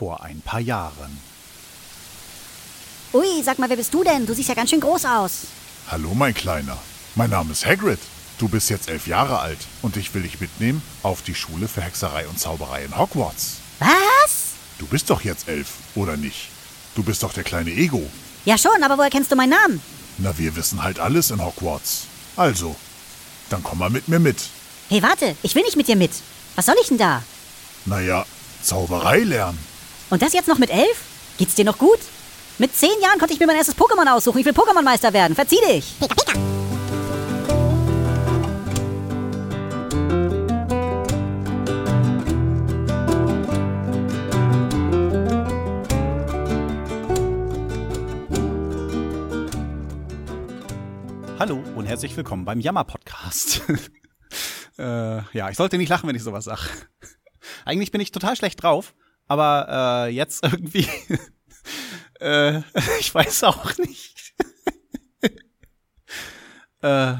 vor ein paar Jahren. Ui, sag mal, wer bist du denn? Du siehst ja ganz schön groß aus. Hallo, mein Kleiner. Mein Name ist Hagrid. Du bist jetzt elf Jahre alt und ich will dich mitnehmen auf die Schule für Hexerei und Zauberei in Hogwarts. Was? Du bist doch jetzt elf, oder nicht? Du bist doch der kleine Ego. Ja schon, aber woher kennst du meinen Namen? Na, wir wissen halt alles in Hogwarts. Also, dann komm mal mit mir mit. Hey, warte, ich will nicht mit dir mit. Was soll ich denn da? Naja, Zauberei lernen. Und das jetzt noch mit elf? Geht's dir noch gut? Mit zehn Jahren konnte ich mir mein erstes Pokémon aussuchen. Ich will Pokémon-Meister werden. Verzieh dich! Pika, pika. Hallo und herzlich willkommen beim Jammer-Podcast. äh, ja, ich sollte nicht lachen, wenn ich sowas sage. Eigentlich bin ich total schlecht drauf, aber äh, jetzt irgendwie, äh, ich weiß auch nicht. äh,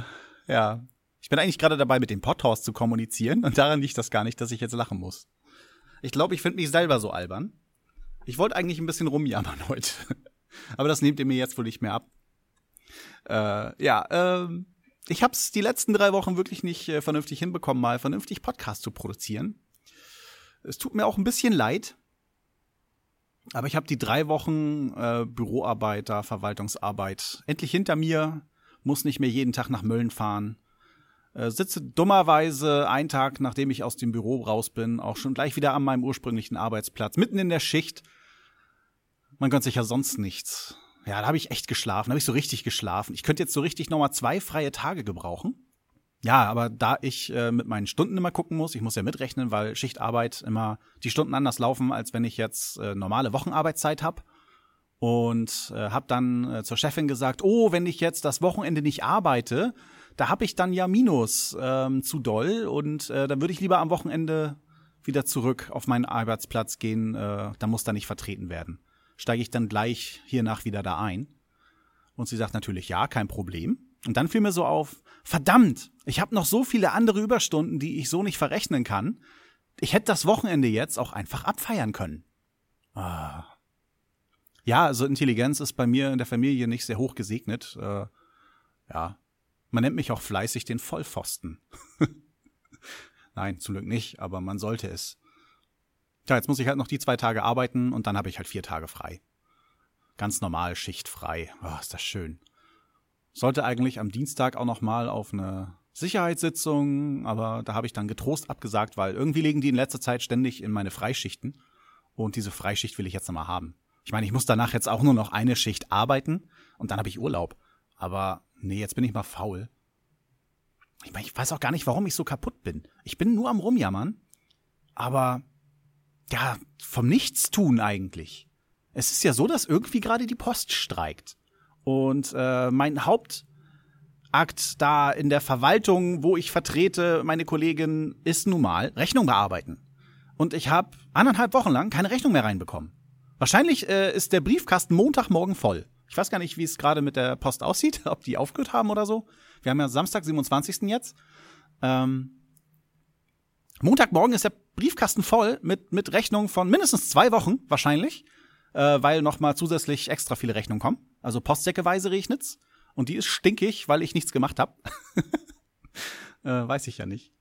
ja, ich bin eigentlich gerade dabei, mit dem Podhouse zu kommunizieren und daran liegt das gar nicht, dass ich jetzt lachen muss. Ich glaube, ich finde mich selber so albern. Ich wollte eigentlich ein bisschen rumjammern heute, aber das nehmt ihr mir jetzt wohl nicht mehr ab. Äh, ja, ähm, ich habe es die letzten drei Wochen wirklich nicht äh, vernünftig hinbekommen, mal vernünftig Podcast zu produzieren. Es tut mir auch ein bisschen leid, aber ich habe die drei Wochen äh, Büroarbeit, da Verwaltungsarbeit endlich hinter mir, muss nicht mehr jeden Tag nach Mölln fahren. Äh, sitze dummerweise einen Tag, nachdem ich aus dem Büro raus bin, auch schon gleich wieder an meinem ursprünglichen Arbeitsplatz, mitten in der Schicht. Man gönnt sich ja sonst nichts. Ja, da habe ich echt geschlafen, habe ich so richtig geschlafen. Ich könnte jetzt so richtig nochmal zwei freie Tage gebrauchen. Ja, aber da ich äh, mit meinen Stunden immer gucken muss, ich muss ja mitrechnen, weil Schichtarbeit immer die Stunden anders laufen, als wenn ich jetzt äh, normale Wochenarbeitszeit habe. Und äh, habe dann äh, zur Chefin gesagt, oh, wenn ich jetzt das Wochenende nicht arbeite, da habe ich dann ja Minus ähm, zu doll und äh, dann würde ich lieber am Wochenende wieder zurück auf meinen Arbeitsplatz gehen, äh, da muss da nicht vertreten werden steige ich dann gleich hiernach wieder da ein? Und sie sagt natürlich ja, kein Problem. Und dann fiel mir so auf, verdammt, ich habe noch so viele andere Überstunden, die ich so nicht verrechnen kann. Ich hätte das Wochenende jetzt auch einfach abfeiern können. Ah. Ja, also Intelligenz ist bei mir in der Familie nicht sehr hoch gesegnet. Äh, ja, man nennt mich auch fleißig den Vollpfosten. Nein, zum Glück nicht, aber man sollte es. Tja, jetzt muss ich halt noch die zwei Tage arbeiten und dann habe ich halt vier Tage frei. Ganz normal, schichtfrei. Oh, ist das schön. Sollte eigentlich am Dienstag auch noch mal auf eine Sicherheitssitzung, aber da habe ich dann getrost abgesagt, weil irgendwie legen die in letzter Zeit ständig in meine Freischichten und diese Freischicht will ich jetzt nochmal haben. Ich meine, ich muss danach jetzt auch nur noch eine Schicht arbeiten und dann habe ich Urlaub. Aber nee, jetzt bin ich mal faul. Ich meine, ich weiß auch gar nicht, warum ich so kaputt bin. Ich bin nur am Rumjammern, aber ja, vom Nichtstun eigentlich. Es ist ja so, dass irgendwie gerade die Post streikt. Und äh, mein Hauptakt da in der Verwaltung, wo ich vertrete, meine Kollegin, ist nun mal Rechnung bearbeiten. Und ich habe anderthalb Wochen lang keine Rechnung mehr reinbekommen. Wahrscheinlich äh, ist der Briefkasten Montagmorgen voll. Ich weiß gar nicht, wie es gerade mit der Post aussieht, ob die aufgehört haben oder so. Wir haben ja Samstag, 27. jetzt. Ähm, Montagmorgen ist der Briefkasten voll mit, mit Rechnungen von mindestens zwei Wochen wahrscheinlich, äh, weil noch mal zusätzlich extra viele Rechnungen kommen. Also postsäckeweise regnet's und die ist stinkig, weil ich nichts gemacht habe. äh, weiß ich ja nicht.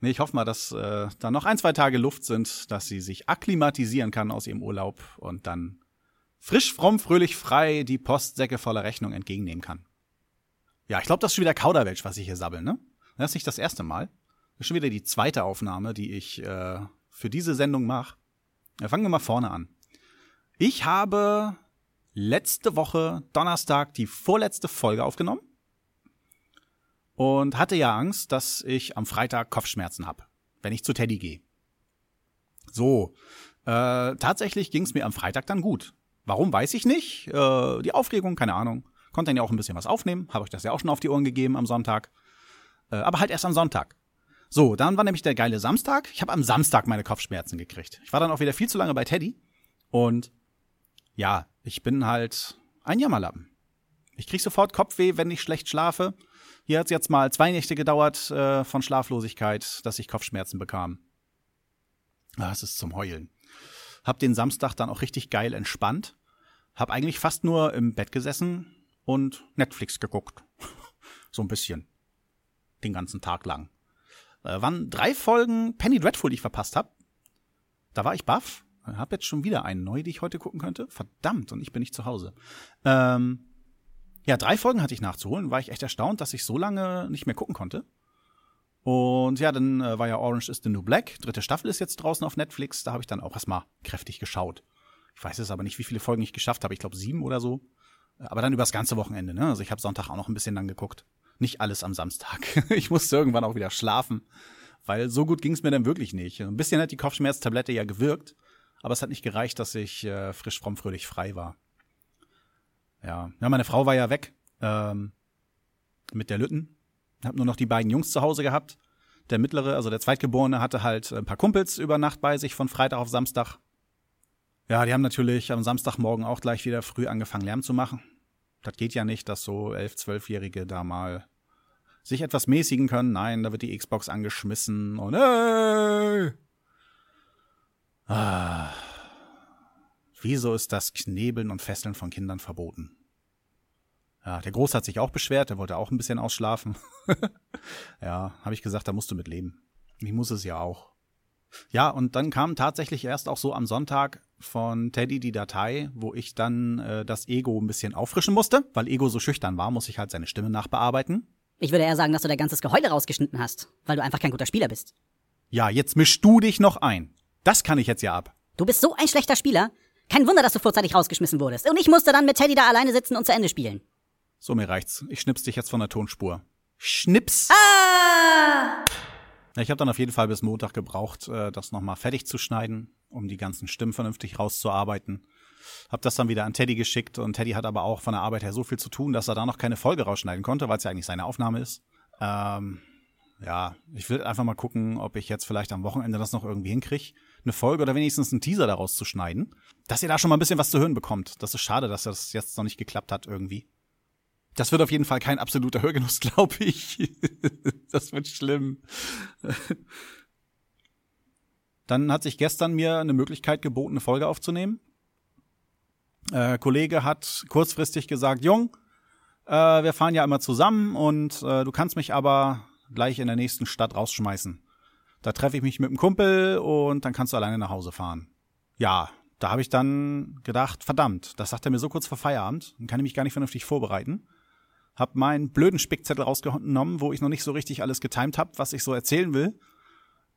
Nee, ich hoffe mal, dass äh, da noch ein, zwei Tage Luft sind, dass sie sich akklimatisieren kann aus ihrem Urlaub und dann frisch, fromm, fröhlich, frei die Postsäcke voller Rechnung entgegennehmen kann. Ja, ich glaube, das ist schon wieder Kauderwelsch, was ich hier sabbel, ne? Das ist nicht das erste Mal. Das ist schon wieder die zweite Aufnahme, die ich äh, für diese Sendung mache. Ja, fangen wir mal vorne an. Ich habe letzte Woche Donnerstag die vorletzte Folge aufgenommen und hatte ja Angst, dass ich am Freitag Kopfschmerzen habe, wenn ich zu Teddy gehe. So, äh, tatsächlich ging es mir am Freitag dann gut. Warum weiß ich nicht. Äh, die Aufregung, keine Ahnung. Konnte dann ja auch ein bisschen was aufnehmen. Habe euch das ja auch schon auf die Ohren gegeben am Sonntag. Äh, aber halt erst am Sonntag. So, dann war nämlich der geile Samstag. Ich habe am Samstag meine Kopfschmerzen gekriegt. Ich war dann auch wieder viel zu lange bei Teddy. Und ja, ich bin halt ein Jammerlappen. Ich krieg sofort Kopfweh, wenn ich schlecht schlafe. Hier hat es jetzt mal zwei Nächte gedauert äh, von Schlaflosigkeit, dass ich Kopfschmerzen bekam. Ah, es ist zum Heulen. Hab den Samstag dann auch richtig geil entspannt. Hab eigentlich fast nur im Bett gesessen und Netflix geguckt. so ein bisschen. Den ganzen Tag lang. Äh, waren drei Folgen Penny Dreadful, die ich verpasst hab. Da war ich baff. Hab jetzt schon wieder eine neue, die ich heute gucken könnte. Verdammt, und ich bin nicht zu Hause. Ähm, ja, drei Folgen hatte ich nachzuholen. War ich echt erstaunt, dass ich so lange nicht mehr gucken konnte. Und ja, dann äh, war ja Orange is the New Black. Dritte Staffel ist jetzt draußen auf Netflix. Da habe ich dann auch erstmal kräftig geschaut. Ich weiß jetzt aber nicht, wie viele Folgen ich geschafft habe. Ich glaube sieben oder so. Aber dann übers ganze Wochenende. Ne? Also ich habe Sonntag auch noch ein bisschen lang geguckt. Nicht alles am Samstag. ich musste irgendwann auch wieder schlafen. Weil so gut ging es mir dann wirklich nicht. Ein bisschen hat die Kopfschmerztablette ja gewirkt. Aber es hat nicht gereicht, dass ich äh, frisch, fromm, fröhlich frei war. Ja, ja meine Frau war ja weg. Ähm, mit der Lütten hab nur noch die beiden Jungs zu Hause gehabt. Der mittlere, also der Zweitgeborene, hatte halt ein paar Kumpels über Nacht bei sich von Freitag auf Samstag. Ja, die haben natürlich am Samstagmorgen auch gleich wieder früh angefangen, Lärm zu machen. Das geht ja nicht, dass so elf, zwölfjährige da mal sich etwas mäßigen können. Nein, da wird die Xbox angeschmissen und hey! Ah. Wieso ist das Knebeln und Fesseln von Kindern verboten? Ja, der Groß hat sich auch beschwert, der wollte auch ein bisschen ausschlafen. ja, habe ich gesagt, da musst du mit leben. Ich muss es ja auch. Ja, und dann kam tatsächlich erst auch so am Sonntag von Teddy die Datei, wo ich dann äh, das Ego ein bisschen auffrischen musste, weil Ego so schüchtern war, muss ich halt seine Stimme nachbearbeiten. Ich würde eher sagen, dass du dein ganzes Geheule rausgeschnitten hast, weil du einfach kein guter Spieler bist. Ja, jetzt misch du dich noch ein. Das kann ich jetzt ja ab. Du bist so ein schlechter Spieler. Kein Wunder, dass du vorzeitig rausgeschmissen wurdest. Und ich musste dann mit Teddy da alleine sitzen und zu Ende spielen. So, mir reicht's. Ich schnips dich jetzt von der Tonspur. Schnips! Ah! Ich habe dann auf jeden Fall bis Montag gebraucht, äh, das nochmal fertig zu schneiden, um die ganzen Stimmen vernünftig rauszuarbeiten. Hab das dann wieder an Teddy geschickt und Teddy hat aber auch von der Arbeit her so viel zu tun, dass er da noch keine Folge rausschneiden konnte, weil es ja eigentlich seine Aufnahme ist. Ähm, ja, ich will einfach mal gucken, ob ich jetzt vielleicht am Wochenende das noch irgendwie hinkriege, eine Folge oder wenigstens einen Teaser daraus zu schneiden, dass ihr da schon mal ein bisschen was zu hören bekommt. Das ist schade, dass das jetzt noch nicht geklappt hat irgendwie. Das wird auf jeden Fall kein absoluter Hörgenuss, glaube ich. das wird schlimm. Dann hat sich gestern mir eine Möglichkeit geboten, eine Folge aufzunehmen. Äh, Kollege hat kurzfristig gesagt, Jung, äh, wir fahren ja immer zusammen und äh, du kannst mich aber gleich in der nächsten Stadt rausschmeißen. Da treffe ich mich mit einem Kumpel und dann kannst du alleine nach Hause fahren. Ja, da habe ich dann gedacht, verdammt, das sagt er mir so kurz vor Feierabend, dann kann ich mich gar nicht vernünftig vorbereiten hab meinen blöden Spickzettel rausgenommen, wo ich noch nicht so richtig alles getimt hab, was ich so erzählen will.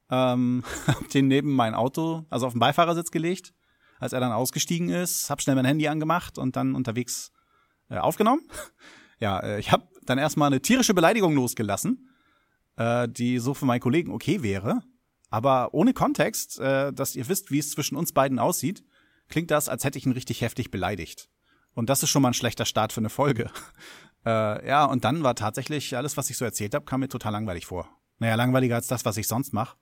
Ähm, hab den neben mein Auto, also auf den Beifahrersitz gelegt, als er dann ausgestiegen ist, hab schnell mein Handy angemacht und dann unterwegs äh, aufgenommen. ja, äh, ich hab dann erstmal eine tierische Beleidigung losgelassen, äh, die so für meinen Kollegen okay wäre, aber ohne Kontext, äh, dass ihr wisst, wie es zwischen uns beiden aussieht, klingt das, als hätte ich ihn richtig heftig beleidigt. Und das ist schon mal ein schlechter Start für eine Folge. Äh, ja, und dann war tatsächlich alles, was ich so erzählt habe, kam mir total langweilig vor. Naja, langweiliger als das, was ich sonst mache.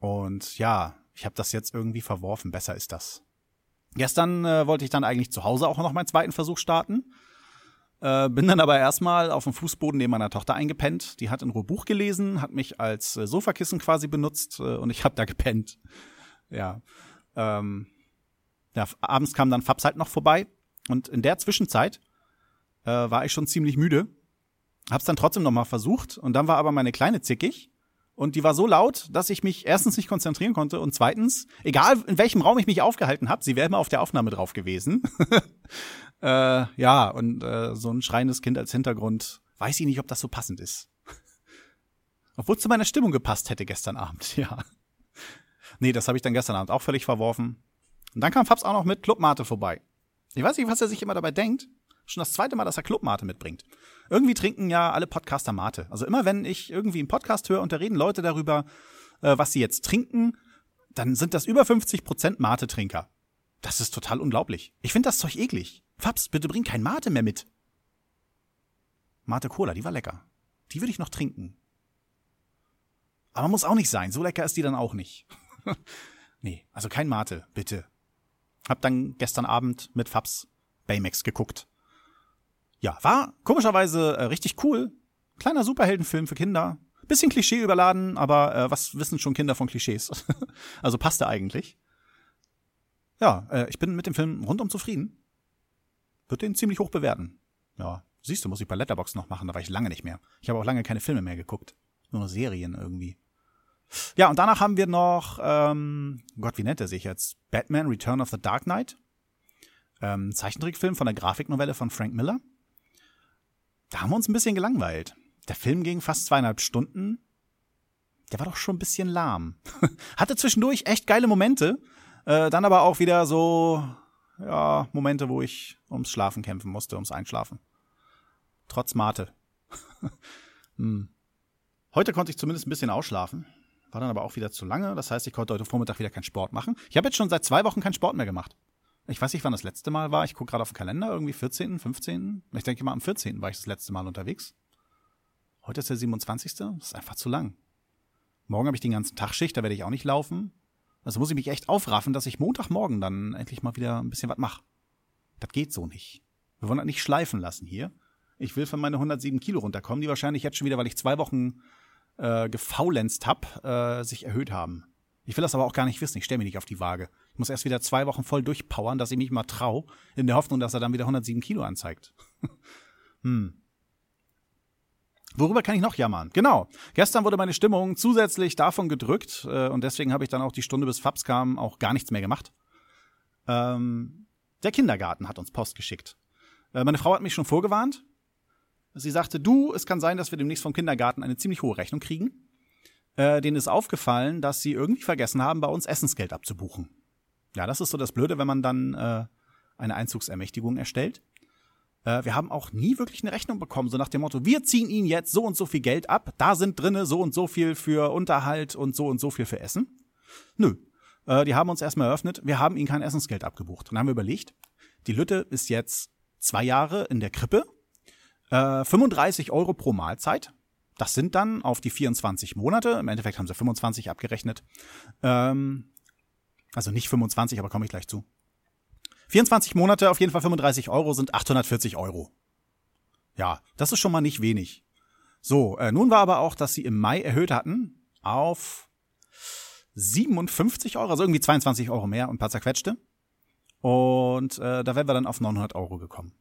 Und ja, ich habe das jetzt irgendwie verworfen. Besser ist das. Gestern äh, wollte ich dann eigentlich zu Hause auch noch meinen zweiten Versuch starten. Äh, bin dann aber erstmal auf dem Fußboden neben meiner Tochter eingepennt. Die hat ein Buch gelesen, hat mich als äh, Sofakissen quasi benutzt äh, und ich habe da gepennt. Ja. Ähm, ja, abends kam dann Fabs halt noch vorbei. Und in der Zwischenzeit äh, war ich schon ziemlich müde. Hab's dann trotzdem noch mal versucht und dann war aber meine Kleine zickig und die war so laut, dass ich mich erstens nicht konzentrieren konnte und zweitens, egal in welchem Raum ich mich aufgehalten habe, sie wäre immer auf der Aufnahme drauf gewesen. äh, ja, und äh, so ein schreiendes Kind als Hintergrund, weiß ich nicht, ob das so passend ist. Obwohl es zu meiner Stimmung gepasst hätte gestern Abend, ja. Nee, das habe ich dann gestern Abend auch völlig verworfen. Und dann kam Fabs auch noch mit Clubmate vorbei. Ich weiß nicht, was er sich immer dabei denkt. Schon das zweite Mal, dass er Clubmate mitbringt. Irgendwie trinken ja alle Podcaster Mate. Also immer wenn ich irgendwie einen Podcast höre und da reden Leute darüber, äh, was sie jetzt trinken, dann sind das über 50 Prozent Mate-Trinker. Das ist total unglaublich. Ich finde das Zeug eklig. Fabs, bitte bring kein Mate mehr mit. Mate Cola, die war lecker. Die würde ich noch trinken. Aber muss auch nicht sein. So lecker ist die dann auch nicht. nee, also kein Mate, bitte. Hab dann gestern Abend mit Fabs Baymax geguckt. Ja, war komischerweise äh, richtig cool. Kleiner Superheldenfilm für Kinder. Bisschen Klischee überladen, aber äh, was wissen schon Kinder von Klischees? also passte eigentlich. ja, äh, ich bin mit dem Film rundum zufrieden. Wird den ziemlich hoch bewerten. Ja, siehst du, muss ich bei Letterbox noch machen, da war ich lange nicht mehr. Ich habe auch lange keine Filme mehr geguckt. Nur noch Serien irgendwie. Ja, und danach haben wir noch, ähm, Gott, wie nennt er sich jetzt? Batman Return of the Dark Knight. Ähm, Zeichentrickfilm von der Grafiknovelle von Frank Miller. Da haben wir uns ein bisschen gelangweilt. Der Film ging fast zweieinhalb Stunden. Der war doch schon ein bisschen lahm. Hatte zwischendurch echt geile Momente. Äh, dann aber auch wieder so, ja, Momente, wo ich ums Schlafen kämpfen musste, ums Einschlafen. Trotz Mate. hm. Heute konnte ich zumindest ein bisschen ausschlafen. War dann aber auch wieder zu lange. Das heißt, ich konnte heute Vormittag wieder keinen Sport machen. Ich habe jetzt schon seit zwei Wochen keinen Sport mehr gemacht. Ich weiß nicht, wann das letzte Mal war. Ich gucke gerade auf den Kalender, irgendwie 14., 15. Ich denke mal, am 14. war ich das letzte Mal unterwegs. Heute ist der 27. Das ist einfach zu lang. Morgen habe ich den ganzen Tag Schicht, da werde ich auch nicht laufen. Also muss ich mich echt aufraffen, dass ich Montagmorgen dann endlich mal wieder ein bisschen was mache. Das geht so nicht. Wir wollen das nicht schleifen lassen hier. Ich will von meine 107 Kilo runterkommen, die wahrscheinlich jetzt schon wieder, weil ich zwei Wochen äh, gefaulenzt hab, äh, sich erhöht haben. Ich will das aber auch gar nicht wissen. Ich stelle mich nicht auf die Waage. Ich muss erst wieder zwei Wochen voll durchpowern, dass ich mich mal trau, in der Hoffnung, dass er dann wieder 107 Kilo anzeigt. hm. Worüber kann ich noch jammern? Genau. Gestern wurde meine Stimmung zusätzlich davon gedrückt äh, und deswegen habe ich dann auch die Stunde bis Fabs kam auch gar nichts mehr gemacht. Ähm, der Kindergarten hat uns Post geschickt. Äh, meine Frau hat mich schon vorgewarnt. Sie sagte, du, es kann sein, dass wir demnächst vom Kindergarten eine ziemlich hohe Rechnung kriegen. Äh, denen ist aufgefallen, dass sie irgendwie vergessen haben, bei uns Essensgeld abzubuchen. Ja, das ist so das Blöde, wenn man dann äh, eine Einzugsermächtigung erstellt. Äh, wir haben auch nie wirklich eine Rechnung bekommen, so nach dem Motto, wir ziehen Ihnen jetzt so und so viel Geld ab, da sind drinne so und so viel für Unterhalt und so und so viel für Essen. Nö. Äh, die haben uns erstmal eröffnet, wir haben ihnen kein Essensgeld abgebucht. Dann haben wir überlegt, die Lütte ist jetzt zwei Jahre in der Krippe, äh, 35 Euro pro Mahlzeit. Das sind dann auf die 24 Monate, im Endeffekt haben sie 25 abgerechnet. Ähm, also nicht 25, aber komme ich gleich zu. 24 Monate, auf jeden Fall 35 Euro sind 840 Euro. Ja, das ist schon mal nicht wenig. So, äh, nun war aber auch, dass sie im Mai erhöht hatten auf 57 Euro, also irgendwie 22 Euro mehr und ein paar zerquetschte. Und äh, da wären wir dann auf 900 Euro gekommen.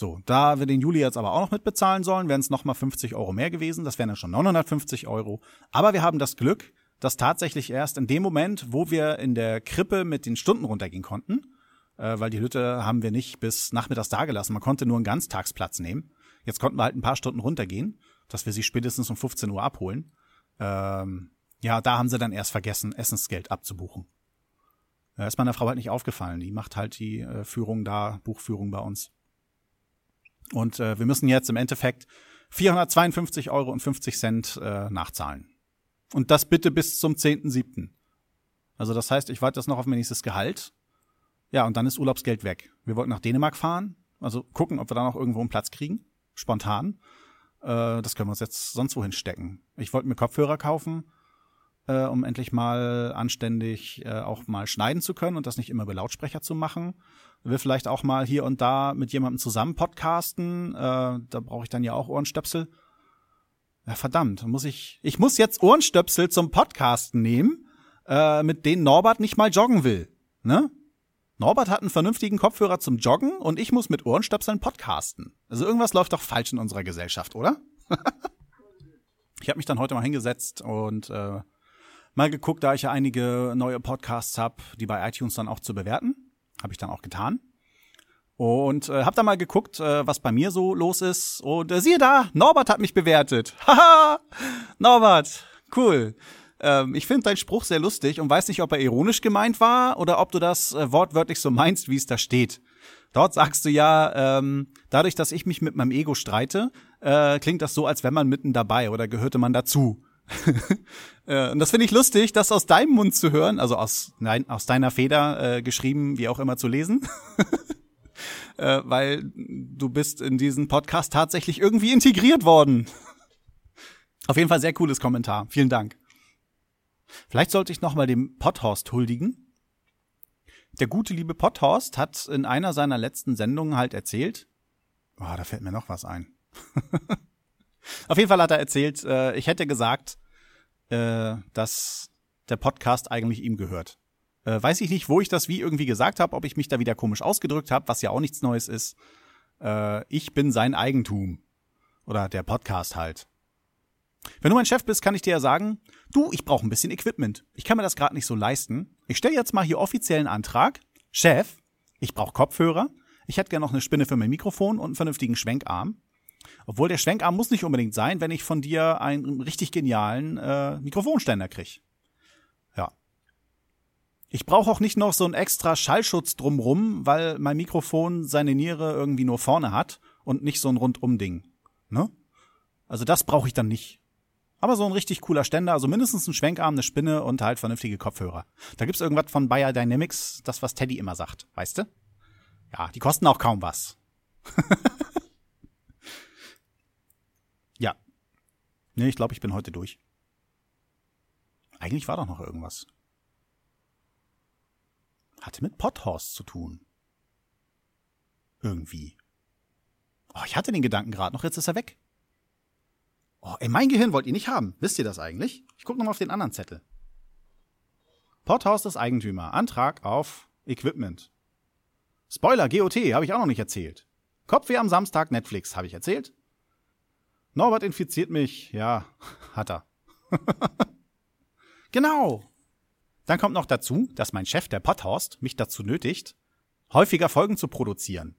So, da wir den Juli jetzt aber auch noch mitbezahlen sollen, wären es nochmal 50 Euro mehr gewesen. Das wären dann schon 950 Euro. Aber wir haben das Glück, dass tatsächlich erst in dem Moment, wo wir in der Krippe mit den Stunden runtergehen konnten, äh, weil die Hütte haben wir nicht bis nachmittags da gelassen. Man konnte nur einen Ganztagsplatz nehmen. Jetzt konnten wir halt ein paar Stunden runtergehen, dass wir sie spätestens um 15 Uhr abholen. Ähm, ja, da haben sie dann erst vergessen, Essensgeld abzubuchen. Da ist meiner Frau halt nicht aufgefallen. Die macht halt die äh, Führung da, Buchführung bei uns. Und äh, wir müssen jetzt im Endeffekt 452 Euro und 50 Cent äh, nachzahlen. Und das bitte bis zum 10.7. Also das heißt, ich warte das noch auf mein nächstes Gehalt. Ja, und dann ist Urlaubsgeld weg. Wir wollten nach Dänemark fahren, also gucken, ob wir da noch irgendwo einen Platz kriegen. Spontan. Äh, das können wir uns jetzt sonst wohin stecken. Ich wollte mir Kopfhörer kaufen, äh, um endlich mal anständig äh, auch mal schneiden zu können und das nicht immer über Lautsprecher zu machen. Will vielleicht auch mal hier und da mit jemandem zusammen podcasten. Äh, da brauche ich dann ja auch Ohrenstöpsel. Ja, verdammt, muss ich. Ich muss jetzt Ohrenstöpsel zum Podcasten nehmen, äh, mit denen Norbert nicht mal joggen will. Ne? Norbert hat einen vernünftigen Kopfhörer zum Joggen und ich muss mit Ohrenstöpseln podcasten. Also irgendwas läuft doch falsch in unserer Gesellschaft, oder? ich habe mich dann heute mal hingesetzt und äh, mal geguckt, da ich ja einige neue Podcasts habe, die bei iTunes dann auch zu bewerten. Habe ich dann auch getan. Und äh, hab da mal geguckt, äh, was bei mir so los ist. Und äh, siehe da, Norbert hat mich bewertet. Haha, Norbert, cool. Ähm, ich finde deinen Spruch sehr lustig und weiß nicht, ob er ironisch gemeint war oder ob du das äh, wortwörtlich so meinst, wie es da steht. Dort sagst du ja, ähm, dadurch, dass ich mich mit meinem Ego streite, äh, klingt das so, als wäre man mitten dabei oder gehörte man dazu. Äh, und das finde ich lustig, das aus deinem Mund zu hören, also aus, nein, aus deiner Feder äh, geschrieben, wie auch immer zu lesen. äh, weil du bist in diesen Podcast tatsächlich irgendwie integriert worden. Auf jeden Fall sehr cooles Kommentar. Vielen Dank. Vielleicht sollte ich noch mal dem Potthorst huldigen. Der gute liebe Potthorst hat in einer seiner letzten Sendungen halt erzählt, oh, da fällt mir noch was ein. Auf jeden Fall hat er erzählt, äh, ich hätte gesagt, äh, dass der Podcast eigentlich ihm gehört. Äh, weiß ich nicht, wo ich das wie irgendwie gesagt habe, ob ich mich da wieder komisch ausgedrückt habe, was ja auch nichts Neues ist. Äh, ich bin sein Eigentum. Oder der Podcast halt. Wenn du mein Chef bist, kann ich dir ja sagen, du, ich brauche ein bisschen Equipment. Ich kann mir das gerade nicht so leisten. Ich stelle jetzt mal hier offiziell einen Antrag. Chef, ich brauche Kopfhörer. Ich hätte gerne noch eine Spinne für mein Mikrofon und einen vernünftigen Schwenkarm. Obwohl der Schwenkarm muss nicht unbedingt sein, wenn ich von dir einen richtig genialen äh, Mikrofonständer krieg. Ja. Ich brauche auch nicht noch so einen extra Schallschutz drumrum, weil mein Mikrofon seine Niere irgendwie nur vorne hat und nicht so ein Rundum-Ding. Ne? Also das brauche ich dann nicht. Aber so ein richtig cooler Ständer, also mindestens ein Schwenkarm, eine Spinne und halt vernünftige Kopfhörer. Da gibt's irgendwas von Bayer Dynamics, das was Teddy immer sagt, weißt du? Ja, die kosten auch kaum was. ja. Nee, ich glaube, ich bin heute durch. Eigentlich war doch noch irgendwas. Hatte mit Potthorst zu tun. Irgendwie. Oh, ich hatte den Gedanken gerade noch, jetzt ist er weg. Oh, ey, mein Gehirn wollt ihr nicht haben. Wisst ihr das eigentlich? Ich guck noch mal auf den anderen Zettel. Potthorst ist Eigentümer. Antrag auf Equipment. Spoiler, GOT, habe ich auch noch nicht erzählt. Kopfweh am Samstag, Netflix, habe ich erzählt. Norbert infiziert mich. Ja, hat er. genau. Dann kommt noch dazu, dass mein Chef, der Potthorst, mich dazu nötigt, häufiger Folgen zu produzieren.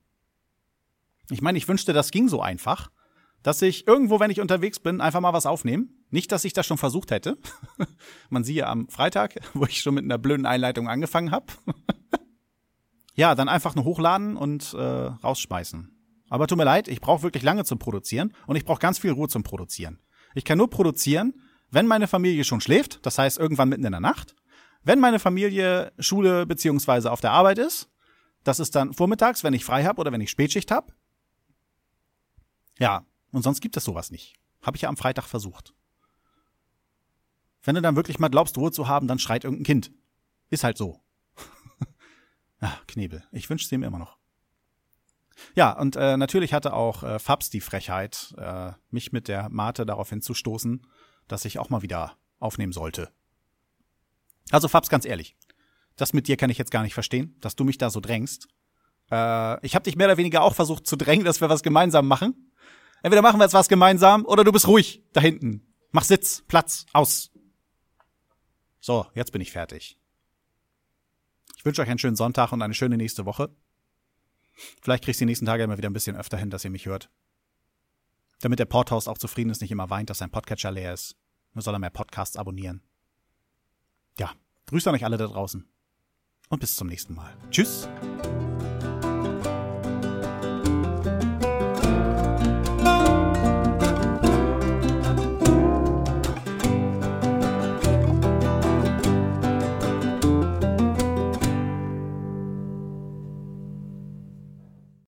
Ich meine, ich wünschte, das ging so einfach, dass ich irgendwo, wenn ich unterwegs bin, einfach mal was aufnehme. Nicht, dass ich das schon versucht hätte. Man sieht ja am Freitag, wo ich schon mit einer blöden Einleitung angefangen habe. ja, dann einfach nur hochladen und äh, rausschmeißen. Aber tut mir leid, ich brauche wirklich lange zum Produzieren und ich brauche ganz viel Ruhe zum Produzieren. Ich kann nur produzieren, wenn meine Familie schon schläft, das heißt irgendwann mitten in der Nacht. Wenn meine Familie Schule beziehungsweise auf der Arbeit ist, das ist dann vormittags, wenn ich frei habe oder wenn ich Spätschicht habe. Ja, und sonst gibt es sowas nicht. Habe ich ja am Freitag versucht. Wenn du dann wirklich mal glaubst, Ruhe zu haben, dann schreit irgendein Kind. Ist halt so. ah, Knebel. Ich wünsche es ihm immer noch. Ja, und äh, natürlich hatte auch äh, Fabs die Frechheit, äh, mich mit der Mate darauf hinzustoßen, dass ich auch mal wieder aufnehmen sollte. Also Fabs, ganz ehrlich, das mit dir kann ich jetzt gar nicht verstehen, dass du mich da so drängst. Äh, ich habe dich mehr oder weniger auch versucht zu drängen, dass wir was gemeinsam machen. Entweder machen wir jetzt was gemeinsam oder du bist ruhig da hinten. Mach Sitz, Platz, aus. So, jetzt bin ich fertig. Ich wünsche euch einen schönen Sonntag und eine schöne nächste Woche. Vielleicht kriegst du die nächsten Tage immer wieder ein bisschen öfter hin, dass ihr mich hört. Damit der Porthaus auch zufrieden ist, nicht immer weint, dass sein Podcatcher leer ist. Nur soll er mehr Podcasts abonnieren. Ja, grüßt an euch alle da draußen. Und bis zum nächsten Mal. Tschüss.